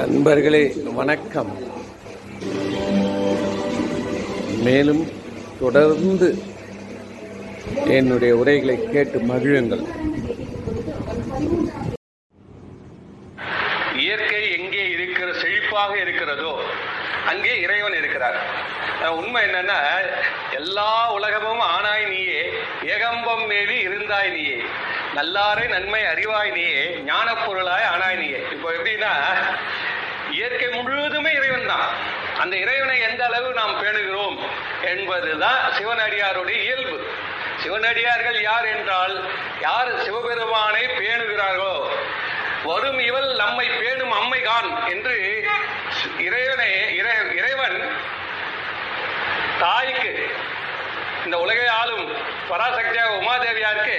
நண்பர்களே வணக்கம். மேலும் தொடர்ந்து என்னுடைய உரைகளை கேட்டு மகிழுங்கள். இயற்கை எங்கே இருக்கிற செழிப்பாக இருக்கிறதோ அங்கே இறைவன் இருக்கிறார். உண்மை என்னன்னா எல்லா உலகமும் ஆனாய் நீயே ஏகம்பம் மேவி இருந்தாய் நீயே. நல்லாரை நன்மை அறிவாய் நீயே ஞான பொருளாய் ஆனாய் நீயே இப்போ எப்படின்னா இயற்கை முழுவதுமே இறைவன் தான் அந்த இறைவனை எந்த அளவு நாம் பேணுகிறோம் என்பதுதான் சிவனடியாருடைய இயல்பு. சிவனடியார்கள் யார் என்றால் யார் சிவபெருமானை பேணுகிறார்களோ வரும் இவள் நம்மை பேணும் அம்மைகான் என்று இறைவனை இறை- இறைவன் தாய்க்கு இந்த உலகை ஆளும் பராசக்தியாக உமாதேவியாருக்கு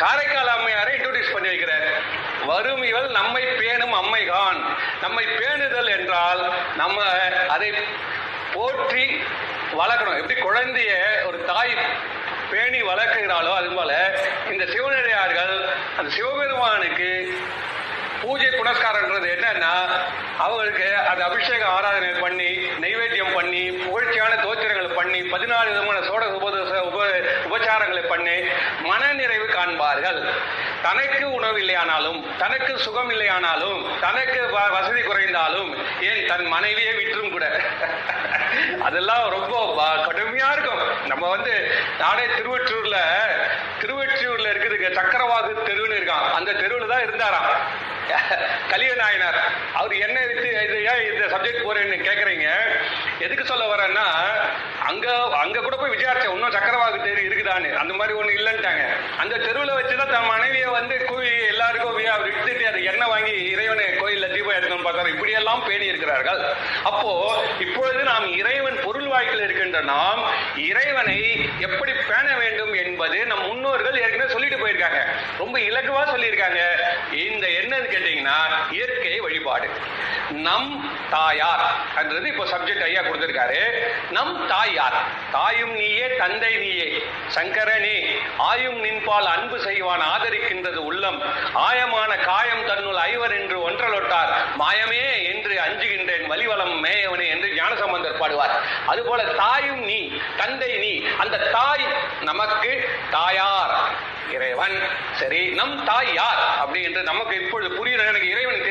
காரைக்கால் அம்மையாரை இன்ட்ரோடியூஸ் பண்ணி வைக்கிறார். வரும் இவள் நம்மை பேணும் அம்மைகான். நம்மை பேணுதல் என்றால் நம்ம அதை போற்றி வளர்க்கணும். எப்படி குழந்தைய ஒரு தாய் பேணி வளர்க்கிறாளோ அது போல இந்த சிவனடியார்கள் அந்த சிவபெருமானுக்கு பூஜை புனஸ்காரன்றது என்னன்னா அவங்களுக்கு அது அபிஷேக ஆராதனை பண்ணி நைவேத்தியம் பண்ணி புகழ்ச்சியான தோத்திரங்களை பண்ணி பதினாலு விதமான சோட உபதேச உப உபச்சாரங்களை பண்ணி மனநிறைவு தனக்கு உணவு இல்லையானாலும் தனக்கு சுகம் இல்லையானாலும் தனக்கு வ- வசதி குறைந்தாலும் ஏன் தன் மனைவியே விற்றும் கூட? அதெல்லாம் ரொம்ப கடுமையா இருக்கும். நம்ம வந்து நானே திருவற்றூர்ல திருவற்றூர்ல இருக்கிறதுக்கு சக்கரவாகு தெருவுன்னு இருக்கான். அந்த தெருவில் தான் இருந்தாராம். கலிய நாயனார் அவர் என்ன வித்து இது ஏன் இந்த சப்ஜெக்ட் போறேன்னு கேக்குறீங்க? எதுக்கு சொல்ல வரேன்னா அங்க அங்க கூட போய் விசாரிச்சேன். இன்னும் சக்கரவாக்கு தெரு இருக்குதான்னு. அந்த மாதிரி ஒண்ணு இல்லைன்ட்டாங்க. அந்த தெருவில் வச்சுதான் தன் மனைவியை வந்து கூவி எல்லாருக்கும் அவர் விட்டுட்டு அதை எண்ணெய் வாங்கி இறைவனை கோயில்ல தீபம் எடுக்கணும்னு பார்த்தாரு. இப்படியெல்லாம் பேணி இருக்கிறார்கள். அப்போ இப்பொழுது நாம் இறைவன் பொருள் வாய்க்கில் இருக்கின்ற நாம் இறைவனை எப்படி பேண வேண்டும் என்பது நம் முன்னோர்கள் ஏற்கனவே சொல்லிட்டு போயிருக்காங்க. ரொம்ப இலகுவா சொல்லியிருக்காங்க. இந்த என்னன்னு கேட்டீங்கன்னா இயற்கை வழிபாடு. நம் தாயார் என்றது இப்போ சப்ஜெக்ட் ஐயா கொடுத்திருக்காரு. நம் தாயார். தாயும் நீயே தந்தை நீயே. சங்கரனே ஆயும் நின்பால் அன்பு செய்வான் ஆதரிக்கின்றது உள்ளம். ஆயமான காயம் தன்னுள் ஐவர் என்று ஒன்றலொட்டார். மாயமே என்று அஞ்சுகின்றேன் வலிவலம் மேயவனே என்று ஞானசம்பந்தர் பாடுவார். அதுபோல தாயும் நீ தந்தை நீ அந்த தாய் நமக்கு தாயார். இறைவன். சரி நம் தாய் யார்? அப்படி என்று நமக்கு இப்பொழுது புரியுற எனக்கு இறைவன்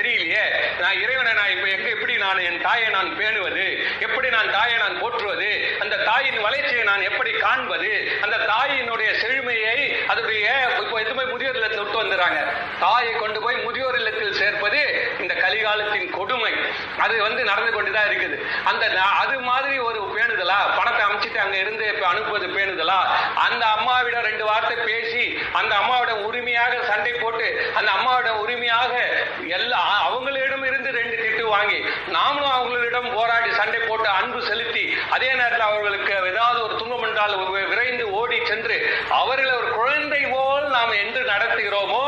நான் இறைவனை நான் இப்ப எங்க எப்படி நான் என் தாயை நான் பேணுவது? எப்படி நான் தாயை நான் போற்றுவது? அந்த தாயின் வளர்ச்சியை நான் எப்படி காண்பது? அந்த தாயினுடைய செழுமையை அதனுடைய இப்போ எதுவுமே முதியோர் இல்லத்தில் விட்டு வந்துடுறாங்க? தாயை கொண்டு போய் முதியோர் இல்லத்தில் சேர்ப்பது இந்த கலிகாலத்தின் கொடுமை. அது வந்து நடந்து கொண்டுதான் இருக்குது. அந்த அது மாதிரி ஒரு பேணுதலா? பணத்தை அமைச்சிட்டு அங்க இருந்து இப்ப அனுப்புவது பேணுதலா? அந்த அம்மாவிடம் ரெண்டு வார்த்தை பேசி அந்த அம்மாவிடம் உரிமையாக சண்டை போட்டு அந்த அம்மாவிடம் உரிமையாக எல்லா அவங்களிடம் இருந்து வாங்கி நாமளும் அவங்களிடம் போராடி சண்டை போட்டு அன்பு செலுத்தி அதே நேரத்தில் அவர்களுக்கு ஏதாவது ஒரு துன்பம் என்றால் விரைந்து ஓடி சென்று அவர்களை ஒரு குழந்தை போல் நாம் என்று நடத்துகிறோமோ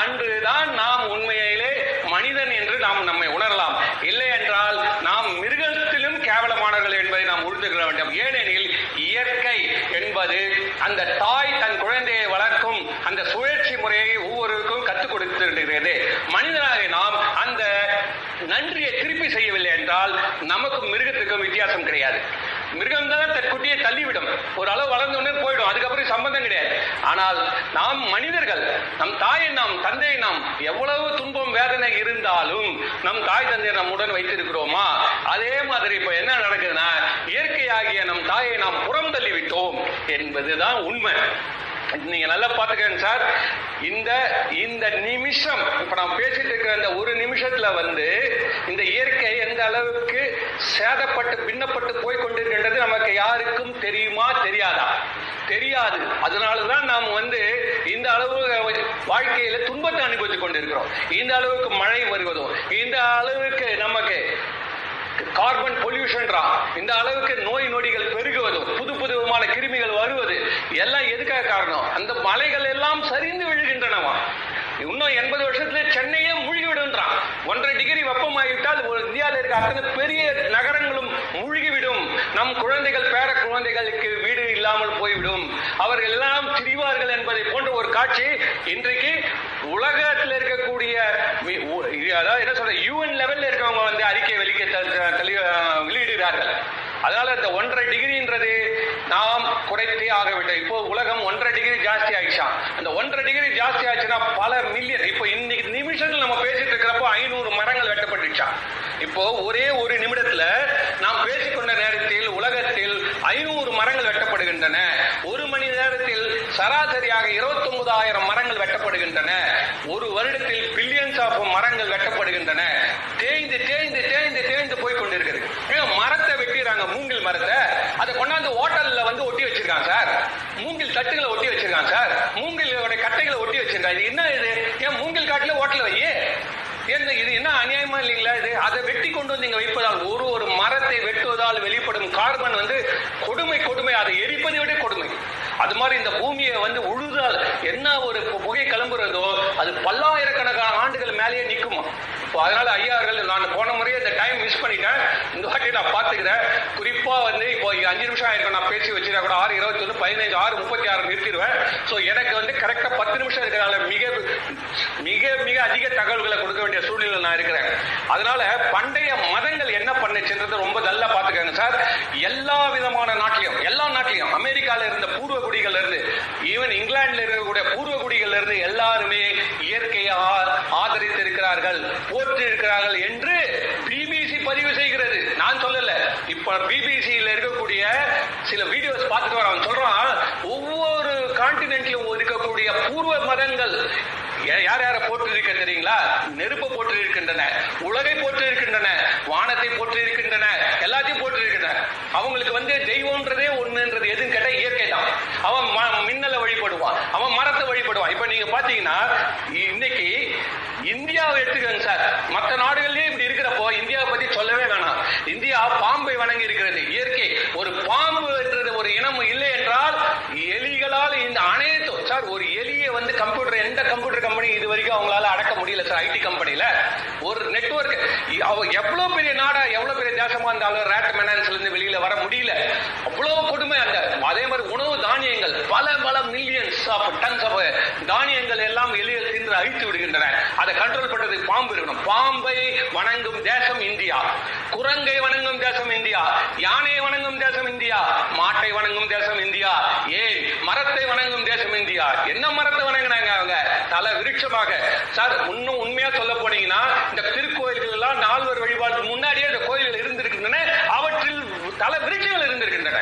அன்றுதான் நாம் உண்மையிலே மனிதன் என்று நாம் நம்மை உணரலாம். இல்லை என்றால் நாம் மிருகத்திலும் கேவலமானவர்கள் என்பதை நாம் உறுதி கொள்ள வேண்டும். ஏனெனில் இயற்கை என்பது அந்த தாய் தன் குழந்தையை வளர்க்கும் அந்த சுழற்சி முறையை ஒவ்வொருவருக்கும் கற்றுக் கொடுத்திருக்கிறது மனிதனாக நாம் அந்த நன்றியை திருப்பி செய்யவில்லை நமக்கும் மிருகத்துக்கும் வித்தியாசம் கிடையாது. மிருகம் தான் தன் குட்டியை தள்ளிவிடும். ஒரு அளவு வளர்ந்தோடனே போயிடும். அதுக்கப்புறம் சம்பந்தம் கிடையாது. ஆனால் நாம் மனிதர்கள் நம் தாயை நாம் தந்தையை நாம் எவ்வளவு துன்பம் வேதனை இருந்தாலும் நம் தாய் தந்தையை உடன் வைத்திருக்கிறோமா? அதே மாதிரி இப்ப என்ன நடக்குதுன்னா இயற்கையாகிய நம் தாயை நாம் புறம் தள்ளிவிட்டோம் என்பதுதான் உண்மை. நீங்க நல்லா பாத்துக்கங்க சார். இந்த இந்த நிமிஷம் இப்ப நான் பேசிட்டு இருக்கிற இந்த ஒரு நிமிஷத்துல வந்து இந்த இயற்கை எந்த அளவுக்கு சேதப்பட்டு பின்னப்பட்டு போய் கொண்டிருக்கின்றது நமக்கு யாருக்கும் தெரியுமா தெரியாதா? தெரியாது. அதனாலதான் நாம் வந்து இந்த அளவு வாழ்க்கையில துன்பத்தை அனுபவித்துக் கொண்டிருக்கிறோம். இந்த அளவுக்கு மழை வருவதும் இந்த அளவுக்கு நமக்கு கார்பன் இந்த அளவுக்கு நோய் நொடிகள் பெருகுவதும் புது புது விதமான கிருமிகள் வருவது எல்லாம் எதுக்காக காரணம்? அந்த மலைகள் எல்லாம் சரிந்து விழுகின்றனவா? இன்னும் எண்பது வருஷத்துல சென்னையே மூழ்கி விடுன்றான் ஒன்றரை டிகிரி வெப்பமாகிவிட்டால் ஒரு இந்தியாவில் இருக்க அத்தனை பெரிய நகரங்களும் மூழ்கிவிடும். நம் குழந்தைகள் பேர குழந்தைகளுக்கு வீடு இல்லாமல் போய்விடும். அவர்கள் எல்லாம் திரிவார்கள் என்பதை போன்ற ஒரு காட்சி இன்றைக்கு உலகத்தில் இருக்கக்கூடிய அதாவது என்ன சொல்ற யூஎன் லெவல்ல இருக்கவங்க வந்து அறிக்கை வெளிக்க அதனால இந்த ஒன்றரை டிகிரின்றது நாம் குறைத்தே ஆக வேண்டும் இப்போ உலகம் ஒன்றரை டிகிரி ஜாஸ்தி ஆயிடுச்சான் அந்த ஒன்றரை டிகிரி ஜாஸ்தி ஆச்சுன்னா பல மில்லியன் இப்போ இன்னைக்கு நிமிஷங்கள் நம்ம பேசிட்டு இருக்கிறப்போ ஐநூறு மரங்கள் வெட்டப்பட்டுச்சான் இப்போ ஒரே ஒரு நிமிடத்துல நாம் பேசிக்கொண்ட நேரத்தில் உலகத்தில் ஐநூறு மரங்கள் வெட்டப்படுகின்றன. ஒரு மணி நேரத்தில் சராசரியாக 29000 மரங்கள் வெட்டப்படுகின்றன. ஒரு வருடத்தில் பில்லியன்ஸ் ஆஃப் மரங்கள் வெட்டப்படுகின்றன. தேய்ந்து தேய்ந்து தேய்ந்து தேய்ந்து போய் கொண்டிருக்கிறது. மரம் மரத்தை மூங்கில் மரத்தை அதை கொண்டாந்து ஹோட்டல்ல வந்து ஒட்டி வச்சிருக்காங்க சார். மூங்கில் தட்டுகளை ஒட்டி வச்சிருக்காங்க சார். மூங்கிலோட கட்டைகளை ஒட்டி வச்சிருக்காங்க. இது என்ன இது? ஏன் மூங்கில் காட்டுல ஹோட்டல் வை இது என்ன அநியாயமா இல்லைங்களா இது? அதை வெட்டி கொண்டு வந்து இங்க வைப்பதால் ஒரு ஒரு மரத்தை வெட்டுவதால் வெளிப்படும் கார்பன் வந்து கொடுமை கொடுமை. அதை எரிப்பதை விட கொடுமை. அது மாதிரி இந்த பூமியை வந்து உழுதால் என்ன ஒரு புகை கிளம்புறதோ அது பல்லாயிரக்கணக்கான ஆண்டுகள் மேலேயே நிற்குமா? இப்போ அதனால ஐயா அவர்கள் நான் போன முறையே இந்த டைம் மிஸ் பண்ணிட்டேன். எல்லாத்தையும் நான் பார்த்துக்கிறேன். குறிப்பா வந்து இப்போ அஞ்சு நிமிஷம் ஆயிருக்கும். நான் பேசி வச்சிருக்கா கூட ஆறு இருபத்தி ஒன்று பதினஞ்சு ஆறு முப்பத்தி ஆறு நிறுத்திடுவேன். ஸோ எனக்கு வந்து கரெக்டா பத்து நிமிஷம் இருக்கிறனால மிக மிக மிக அதிக தகவல்களை கொடுக்க வேண்டிய சூழ்நிலை நான் இருக்கிறேன். அதனால பண்டைய மதங்கள் என்ன பண்ணுச்சுன்றது ரொம்ப நல்லா பாத்துக்கோங்க சார். எல்லா விதமான நாட்டிலையும் எல்லா நாட்டிலையும் அமெரிக்கால இருந்த பூர்வ குடிகள் இருந்து ஈவன் இங்கிலாந்துல இருக்கக்கூடிய பூர்வ குடிகள் இருந்து எல்லாருமே இயற்கையை ஆதரித்திருக்கிறார்கள் ஆதரித்து இருக்கிறார்கள் போற்றி இருக்கிறார்கள் என்று பிபிசி பதிவு செய்கிறது நான் சொல்லல இப்ப பிபிசியில இருக்கக்கூடிய சில வீடியோஸ் பார்த்துட்டு அவன் சொல்றான் ஒவ்வொரு கான்டினென்ட்லயும் இருக்கக்கூடிய பூர்வ மதங்கள் யார் யாரை போற்று இருக்க தெரியுங்களா? நெருப்பை போற்று இருக்கின்றன உலகை போற்று இருக்கின்றன வானத்தை போற்று இருக்கின்றன எல்லாத்தையும் போற்று இருக்கின்றன அவங்களுக்கு வந்து தெய்வம்ன்றதே ஒண்ணுன்றது எதுன்னு கேட்டா இயற்கை தான். அவன் ம- மின்னலை வழிபடுவான் அவன் மரத்தை வழிபடுவான். இப்ப நீங்க பாத்தீங்கன்னா இன்னைக்கு இந்தியாவை எடுத்துக்கோங்க சார். மற்ற நாடுகள்லயும் இப்படி இருக்கிறப்போ இந்தியாவை பத்தி சொல்லவே வேணாம். இந்தியா பாம்பை வணங்கி இருக்கிறது இயற்கை ஒரு பாம்பு என்றது ஒரு இனம் இல்லை என்றால் எலிகளால் இந்த அனைத்து சார் ஒரு எலியை வந்து கம்ப்யூட்டர் எந்த கம்ப்யூட்டர் கம்பெனி இது வரைக்கும் அவங்களால அடக்க முடியல சார் ஐடி கம்பெனியில. ஒரு நெட்வொர்க் எவ்வளவு பெரிய நாடா எவ்வளவு பெரிய தேசமா இருந்தாலும் ரேட் மெனான்ஸ்ல இருந்து வெளியில வர முடியல. அவ்வளவு கொடுமை அந்த அதே மாதிரி உணவு தானியங்கள் பல பல மில்லியன்ஸ் ஆஃப் டன்ஸ் ஆஃப் தானியங்கள் எல்லாம் எலிகள் தின்று அழித்து விடுகின்றன. அதை கண்ட்ரோல் பண்றதுக்கு பாம்பு இருக்கணும். பாம்பை வணங்கும் தேசம் இந்தியா. குரங்கை வணங்கும் தேசம் இந்தியா யானையை வணங்கும் தேசம் இந்தியா மாட்டை வணங்கும் தேசம் இந்தியா ஏன் மரத்தை வணங்கும் தேசம் இந்தியா? என்ன மரத்தை வணங்கினாங்க அவங்க? தல விருட்சமாக. சார் இன்னும் உண்மையா சொல்ல போனீங்கன்னா இந்த திருக்கோயில்கள் எல்லாம் நால்வர் வழிபாட்டுக்கு முன்னாடியே இந்த கோயில்கள் இருந்திருக்கின்றன அவற்றில் தல விருட்சங்கள் இருந்திருக்கின்றன.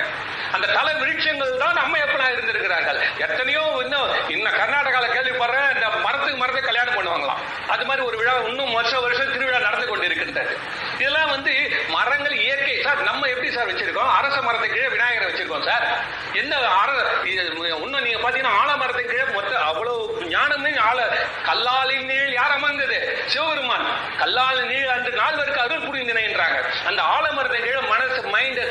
அந்த தல விருட்சங்கள் தான் நம்ம எப்பனா இருந்திருக்கிறார்கள்? எத்தனையோ இன்னும் இன்னும் கர்நாடகால கேள்விப்படுறேன் இந்த மரத்துக்கு மரத்தை கல்யாணம் பண்ணுவாங்களாம். அது மாதிரி ஒரு விழா இன்னும் வருஷம் வருஷம் திருவிழா நடந்து கொண்டிருக்கின்றது. இதெல்லாம் வந்து மரங்கள் இயற்கை. சார் நம்ம எப்படி சார் வச்சிருக்கோம்? அரச மரத்தை கீழே விநாயகரை வச்சிருக்கோம் சார். என்ன அர இது இன்னும் நீங்க பாத்தீங்கன்னா ஆலமரத்துக்கு கீழே மொத்த அவ்வளவு ஞானமே ஆல கல்லாலின் நீள் யார் அமர்ந்தது? சிவபெருமான். கல்லால் நீள் அன்று நால்வருக்கு அருள் புரிந்தினைன்றாங்க அந்த ஆலமரத்தை கீழே மனசு மைண்ட்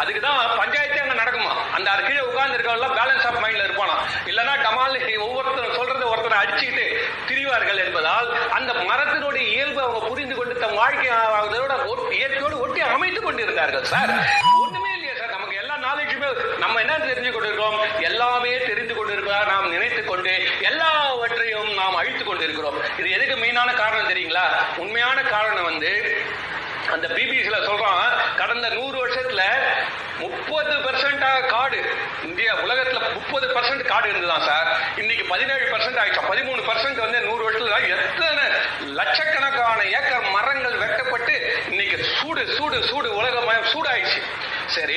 அதுக்கு தான் பஞ்சாயத்தே அங்க நடக்குமா? அந்த அது கீழே உட்கார்ந்து இருக்கவங்க பேலன்ஸ் ஆஃப் மைண்ட்ல இருப்பானா? இல்லைன்னா டமால் ஒவ்வொருத்தரும் சொல்றத ஒருத்தரை அடிச்சுக்கிட்டு திரிவார்கள் என்பதால் அந்த மரத்தை இயல்பு அவங்க புரிந்து கொண்டு தம் வாழ்க்கை அதோட இயற்கையோடு ஒட்டி அமைத்துக் கொண்டிருந்தார்கள் சார். ஒண்ணுமே இல்லையா சார். நமக்கு எல்லா நாலேஜுமே நம்ம என்ன தெரிஞ்சு கொண்டிருக்கிறோம்? எல்லாமே தெரிந்து கொண்டிருக்கிறதா நாம் நினைத்துக் கொண்டு எல்லாவற்றையும் நாம் அழித்துக் கொண்டிருக்கிறோம். இது எதுக்கு மெயினான காரணம் தெரியுங்களா? உண்மையான காரணம் வந்து அந்த பிபிசில சொல்றான் கடந்த நூறு வருஷத்துல முப்பது பெர்சென்டா காடு இந்தியா உலகத்துல முப்பது பர்சன்ட் காடு இருந்துதான் சார். இன்னைக்கு பதினேழு பர்சன்ட் ஆயிடுச்சு. பதிமூணு பர்சன்ட் வந்து நூறு வருஷத்துல எத்தனை லட்சக்கணக்கான ஏக்கர் மரங்கள் வெட்டப்பட்டு இன்னைக்கு சூடு சூடு சூடு உலகமயம் சூடாயிடுச்சு. சரி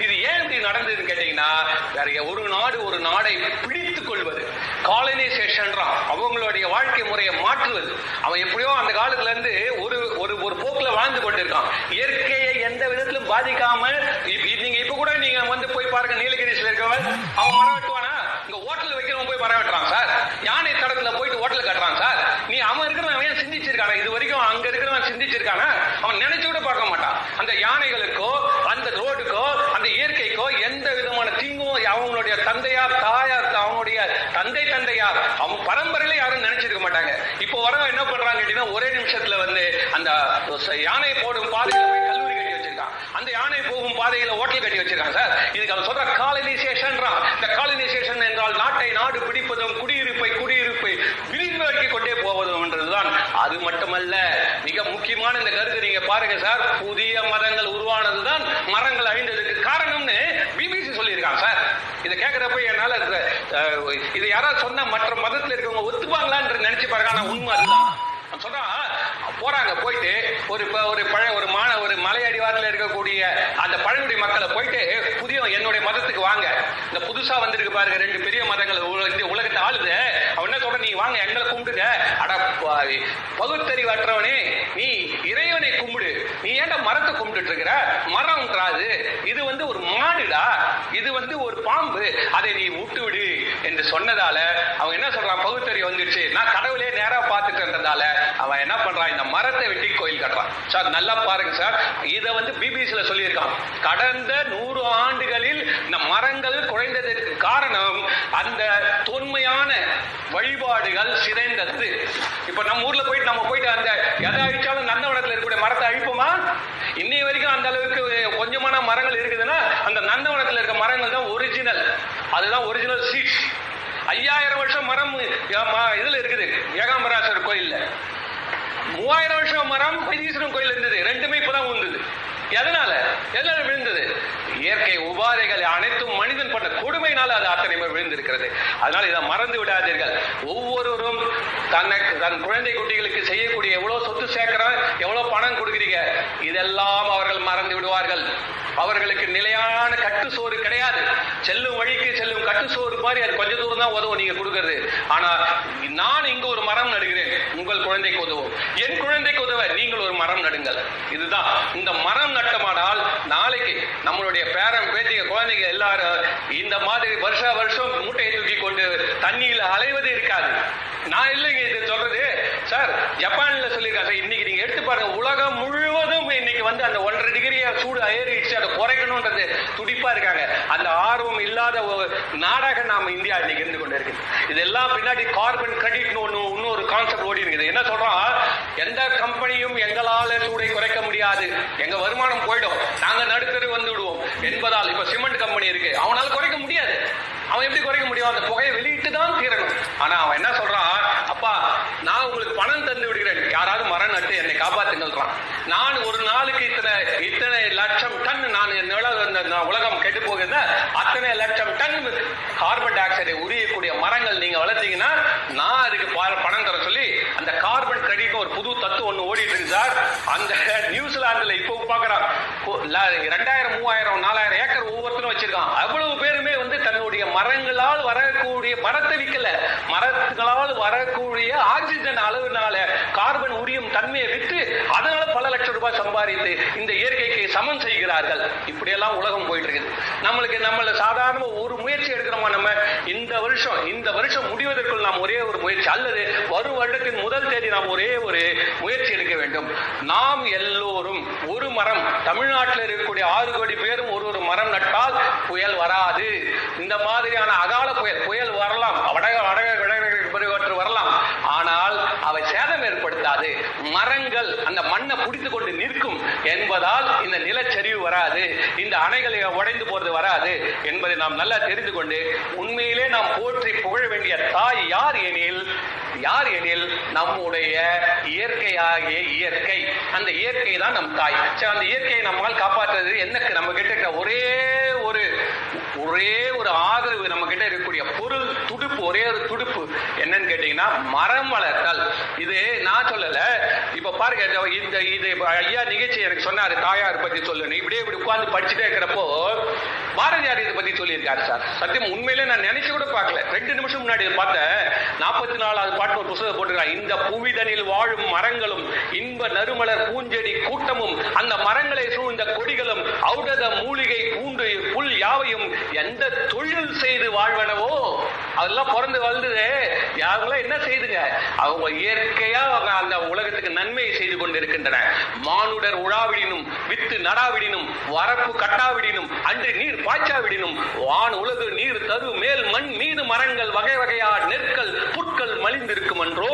இது ஏன் இப்படி நடந்ததுன்னு கேட்டீங்கன்னா வேற ஒரு நாடு ஒரு நாடை பிடித்துக் கொள்வது காலனைசேஷன்றான் அவங்களுடைய வாழ்க்கை முறையை மாற்றுவது. அவன் எப்படியோ அந்த காலத்துல இருந்து ஒரு ஒரு ஒரு போக்குல வாழ்ந்து கொண்டிருக்கான். இயற்கையை எந்த விதத்திலும் பாதிக்காம இப்ப- நீங்க இப்ப கூட நீங்க வந்து போய் பாருங்க நீலகிரிஸ்ல இருக்கவன் அவன் மரம் வெட்டுவானா இங்க ஹோட்டல் வைக்கிறவன் போய் மரம் வெட்டுறான் சார். யானை தடத்துல போயிட்டு ஹோட்டல் கட்டுறான் சார். நீ அவன் இருக்கிறவன் ஏன் சிந்திச்சிருக்கானா? இது வரைக்கும் அங்க இருக்கிறவன் சிந்திச்சிருக்கானா? அவன் நினைச்சு கூட பார்க்க மாட்டான். அந்த யானைகளுக்கோ அந்த ரோடுக்கோ அந்த இயற்கைக்கோ எந்த விதமான தீங்கும் அவங்களுடைய தந்தையார் தாயார் அவங்களுடைய தந்தை தந்தையார் அவங்க பரம்பரையில யாரும் நினைச்சிருக்க மாட்டாங்க. இப்போ வரவன் என்ன பண்றாங்க அப்படின்னா ஒரே நிமிஷத்துல வந்து அந்த யானை போடும் பாதையில அந்த யானை போகும் பாதையில ஹோட்டல் கட்டி வச்சிருக்காங்க சார். இதுக்கு அவர் சொல்ற காலனைசேஷன் இந்த காலனைசேஷன் என்றால் நாட்டை நாடு பிடிப்பதும் குடியிருப்பை குடியிருப்பை விரிவாக்கி கொண்டே போவதும் என்றதுதான். அது மட்டுமல்ல மிக முக்கியமான இந்த கருத்து நீங்க பாருங்க சார். புதிய மதங்கள் உருவானதுதான் மரங்கள் அழிந்ததுக்கு காரணம்னு பிபிசி சொல்லியிருக்காங்க சார். இதை கேட்கிறப்ப என்னால இது யாராவது சொன்னா மற்ற மதத்தில் இருக்கவங்க ஒத்துப்பாங்களான்னு நினைச்சு பாருங்க. ஆனா உண்மை அதுதான். சொல்றான் போறாங்க போயிட்டு ஒரு ஒரு பழ ஒரு மான ஒரு மலை அடிவாரத்தில் இருக்கக்கூடிய அந்த பழங்குடி மக்களை போயிட்டு புதிய என்னுடைய மதத்துக்கு வாங்க இந்த புதுசா வந்திருக்கு பாருங்க ரெண்டு பெரிய மதங்கள் இந்த உலகத்தை ஆளுது. அவன் என்ன சொல்ற நீ வாங்க எங்களை கும்பிடுங்க. அட பாவி, பகுத்தறிவற்றவனே நீ இறைவனை கும்பிடு. நீ ஏன்டா மரத்தை கும்பிட்டு இருக்கிற மரம்ன்றாது இது வந்து ஒரு மாடுடா. இது வந்து ஒரு பாம்பு. அதை நீ விட்டு விடு என்று சொன்னதால அவங்க என்ன சொல்றான்? பகுத்தறிவு வந்துடுச்சு. நான் கடவுளே நேரா பார்த்துட்டு இருந்ததால அவன் என்ன பண்றான் இந்த மரத்தை வெட்டி கோயில் கட்டுறான் சார் நல்லா பாருங்க சார். இதை வந்து பிபிசியில் சொல்லியிருக்கான். கடந்த நூறு ஆண்டுகளில் இந்த மரங்கள் குறைந்ததற்கு காரணம் அந்த தொன்மையான வழிபாடுகள் சிதைந்தது. இப்போ நம்ம ஊர்ல போயிட்டு நம்ம போயிட்டு அந்த எதை அழிச்சாலும் நந்தவனத்துல இருக்கக்கூடிய மரத்தை அழிப்போமா? இன்னைய வரைக்கும் அந்த அளவுக்கு கொஞ்சமான மரங்கள் இருக்குதுன்னா அந்த நந்தவனத்துல இருக்க மரங்கள் தான் ஒரிஜினல் அதுதான் ஒரிஜினல் சீட்ஸ் ஐயாயிரம் வருஷம் மரம் இதுல இருக்குது. ஏகாம்பராசர் மூவாயிரம் வருஷம் மரம் வைத்தீஸ்வரன் கோயில் இருந்தது. ரெண்டுமே இப்பதான் வந்தது எதனால? எதனால விழுந்தது. இயற்கை உபாதைகள் அனைத்தும் மனிதன் பண்ண கொடுமையினால அது அத்தனை விழுந்திருக்கிறது. அதனால இதை மறந்து விடாதீர்கள். ஒவ்வொருவரும் தனக்கு தன் குழந்தை குட்டிகளுக்கு செய்யக்கூடிய எவ்வளவு சொத்து சேர்க்கிறோம் எவ்வளவு பணம் கொடுக்குறீங்க இதெல்லாம் அவர்கள் மறந்து விடுவார்கள். அவர்களுக்கு நிலையான கட்டு சோறு கிடையாது. செல்லும் வழிக்கு செல்லும் கட்டு சோறு மாதிரி அது கொஞ்ச தூரம் தான் உதவும் நீங்க கொடுக்கறது. ஆனா நான் இங்கு ஒரு மரம் நடுகிறேன். உங்கள் குழந்தைக்கு உதவும் என் குழந்தைக்கு உதவ நீங்கள் ஒரு மரம் நடுங்கள் இதுதான் இந்த மரம் நட்டமானால் நாளைக்கு நம்மளுடைய பேரன் பேத்திக குழந்தைங்க எல்லாரும் இந்த மாதிரி வருஷ வருஷம் மூட்டையை தூக்கி கொண்டு தண்ணியில அலைவது இருக்காது. நான் இல்லைங்க இது சொல்றது. சார் ஜப்பான்ல சொல்லியிருக்காங்க சார் இன்னைக்கு நீங்க எடுத்து பாருங்க உலகம் முழுவதும் இன்னைக்கு வந்து அந்த ஒன்றரை டிகிரியை சூடு ஏறிடுச்சு அதை குறைக்கணும்ன்றது துடிப்பா இருக்காங்க. அந்த ஆர்வம் இல்லாத ஒரு நாடாக நாம இந்தியா இன்னைக்கு இருந்து கொண்டு இருக்கு இதெல்லாம் பின்னாடி கார்பன் கிரெடிட்னு ஒன்று இன்னொரு கான்செப்ட் ஓடி இருக்குது. என்ன சொல்றோம் எந்த கம்பெனியும் எங்களால் சூடை குறைக்க முடியாது. எங்க வருமானம் போயிடும். நாங்க நடுத்தரு வந்து விடுவோம். என்பதால் இப்ப சிமெண்ட் கம்பெனி இருக்கு. அவனால குறைக்க முடியாது. அவன் எப்படி குறைக்க முடியும்? அந்த புகையை வெளியிட்டு தான் தீரணும். ஆனா அவன் என்ன சொல்றான்? அப்பா நான் உங்களுக்கு பணம் தந்து விடுகிறேன். யாராவது மரம் நட்டு என்னை காப்பாத்துங்கள்றான். நான் ஒரு நாளுக்கு இத்தனை இத்தனை லட்சம் டன் நான் என்னோட உலகம் கெட்டு போகிறத அத்தனை லட்சம் டன் கார்பன் டை ஆக்சைடை உரியக்கூடிய மரங்கள் நீங்க வளர்த்தீங்கன்னா நான் அதுக்கு பணம் தர சொல்லி அந்த கார்பன் கிரெடிட் ஒரு புது தத்துவம் ஒண்ணு ஓடிட்டு இருக்கு சார். அந்த நியூசிலாந்துல இப்போ பாக்குறான் ரெண்டாயிரம் மூவாயிரம் நாலாயிரம் ஏக்கர் ஒவ்வொருத்தரும் வச்சிருக்கான். அவ்வளவு பேருமே வந்து தன்னுடைய மரங்களால் வரக்கூடிய மரத்தை விற்கல மரங்களால் வரக்கூடிய ஆக்சிஜன் அளவுனால கார்பன் உரியும் தன்மையை விற்று அதனால பல லட்சம் ரூபாய் சம்பாதித்து இந்த இயற்கைக்கு சமன் செய்கிறார்கள். இப்படியெல்லாம் உலகம் போயிட்டு இருக்குது நம்மளுக்கு நம்மள சாதாரண ஒரு முயற்சி எடுக்கிறோமா நம்ம? இந்த வருஷம் இந்த வருஷம் முடிவதற்குள் நாம் ஒரே ஒரு முயற்சி அல்லது வரும் வருடத்தின் முதல் தேதி நாம் ஒரே ஒரு முயற்சி எடுக்க வேண்டும். நாம் எல்லோரும் ஒரு மரம் தமிழ்நாட்டில் இருக்கக்கூடிய ஆறு கோடி பேரும் ஒரு ஒரு மரம் நட்டால் புயல் வராது. இந்த மாதிரியான அகால புயல் புயல் வரலாம். வடக வடக வடகிழக்கு வரலாம் ஆனால் அவை சேதம் ஏற்படுத்தாது மரங்கள் அந்த மண்ணை பிடித்துக் கொண்டு நிற்கும் என்பதால் இந்த நிலச்சரிவு வராது இந்த அணைகள் உடைந்து போறது வராது என்பதை நாம் நல்லா தெரிந்து கொண்டு உண்மையிலே நாம் போற்றி புகழ வேண்டிய தாய் யார் எனில் யார் எனில் நம்முடைய இயற்கையாகிய இயற்கை. அந்த இயற்கை தான் நம் தாய். சரி அந்த இயற்கையை நம்மால் காப்பாற்றுறது என்னக்கு? நம்ம கிட்ட ஒரே ஒரு ஒரே ஒரு ஆதரவு நம்ம கிட்ட இருக்கக்கூடிய பொருள் துடுப்பு ஒரே ஒரு துடுப்பு. என்னன்னு கேட்டீங்கன்னா மரம் வளர்த்தல். இது நான் சொல்லல. இப்ப பாருங்க இந்த இது ஐயா நிகழ்ச்சி எனக்கு சொன்னாரு தாயார் பத்தி சொல்லணும் இப்படியே இப்படி உட்கார்ந்து படிச்சுட்டே இருக்கிறப்போ பாரதியார் இதை பத்தி சொல்லியிருக்காரு சார்? சத்தியம் உண்மையிலே நான் நினைச்சு கூட பார்க்கல. ரெண்டு நிமிஷம் முன்னாடி பார்த்த நாற்பத்தி நாலாவது பாட்டு ஒரு புத்தகம் போட்டுருக்காங்க. இந்த புவிதனில் வாழும் மரங்களும் இன்ப நறுமலர் பூஞ்செடி கூட்டமும் அந்த மரங்களை சூழ்ந்த கொடிகளும் ஔடத மூலிகை பூண்டு புல் யாவையும் எந்த தொழில் செய்து வாழ்வனவோ அதெல்லாம் பிறந்து வளர்ந்தது யாரெல்லாம் என்ன செய்துங்க? அவங்க இயற்கையா அவங்க அந்த உலகத்துக்கு நன்மையை செய்து கொண்டிருக்கின்றன. மானுடர் உழாவிடினும் வித்து நடாவிடினும் வரப்பு கட்டாவிடினும் அன்று நீர் பாய்ச்சாவிடினும் வான் உலகு நீர் தரு மேல் மண் மீது மரங்கள் வகை வகையா நெற்கள் புற்கள் மலிந்திருக்கும் என்றோ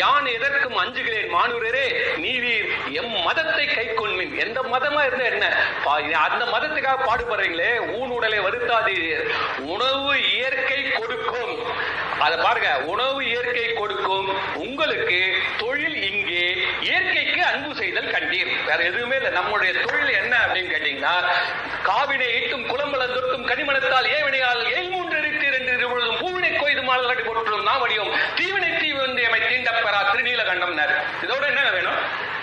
யான் எதற்கும் அஞ்சுகிறேன் மாணவரே நீவீர் எம் மதத்தை கை கொள்மின் எந்த மதமா இருந்தா என்ன? அந்த மதத்துக்காக பாடுபடுறீங்களே ஊன் உடலை வருத்தாதீர். உணவு இயற்கை கொடுக்கும். அதை பாருங்க உணவு இயற்கை கொடுக்கும். உங்களுக்கு தொழில் இங்கே இயற்கைக்கு அன்பு செய்தல் கண்டீர். வேற எதுவுமே இல்லை. நம்முடைய தொழில் என்ன அப்படின்னு கேட்டீங்கன்னா காவினை இட்டும் குளம்பலம் தொட்டும் கனிமணத்தால் ஏவினையால் ஏழ்மூன்று எரித்தீர் என்று இருபொழுதும் பூவினை கொய்து மாலடி போற்றும் நாமடியும் தீவினை தீவந்தியமை தீண்டப் பெறா திருநீலகண்டம் இதோட என்ன வேணும்?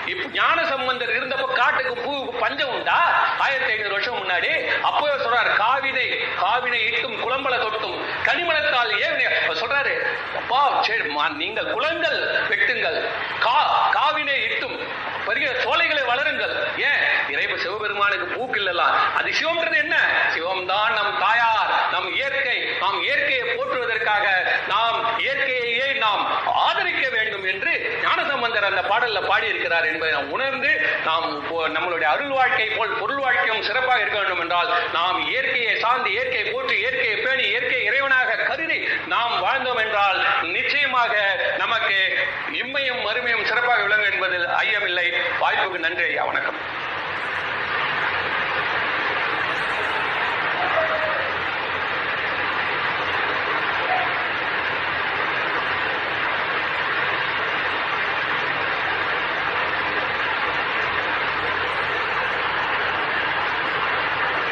இப்ப ஞான சம்பந்தர் இருந்தப்ப காட்டுக்கு பூவுக்கு பஞ்சம் உண்டா? ஆயிரத்தி ஐநூறு வருஷம் முன்னாடி அப்பவே சொல்றாரு காவினை காவினை இட்டும் குளம்பல தொட்டும் கனிமலத்தால் ஏவினை. சொல்றாரு அப்பா சரி நீங்கள் குளங்கள் வெட்டுங்கள் கா காவினை இட்டும் பெரிய சோலைகளை வளருங்கள். ஏன்? இறைவ சிவபெருமானுக்கு பூக்கு இல்லலாம் அது சிவம்ன்றது என்ன? சிவம் தான் நம் தாயார் நம் இயற்கை நாம் இயற்கையை போற்றுவதற்காக நாம் இயற்கையையே நாம் ஆதரிக்க வேண்டும் என்று ஞானசம்பந்தர் அந்த பாடல்ல பாடி இருக்கிறார் என்பதை நாம் உணர்ந்து நாம் நம்மளுடைய அருள் வாழ்க்கை போல் பொருள் வாழ்க்கையும் சிறப்பாக இருக்க வேண்டும் என்றால் நாம் இயற்கையை சார்ந்து இயற்கை போற்றி இயற்கையை பேணி இயற்கை இறைவனாக கருதி நாம் வாழ்ந்தோம் என்றால் நிச்சயமாக நமக்கு இம்மையும் மறுமையும் சிறப்பாக விளங்கும் என்பதில் ஐயமில்லை. வாய்ப்புக்கு நன்றி ஐயா. வணக்கம்.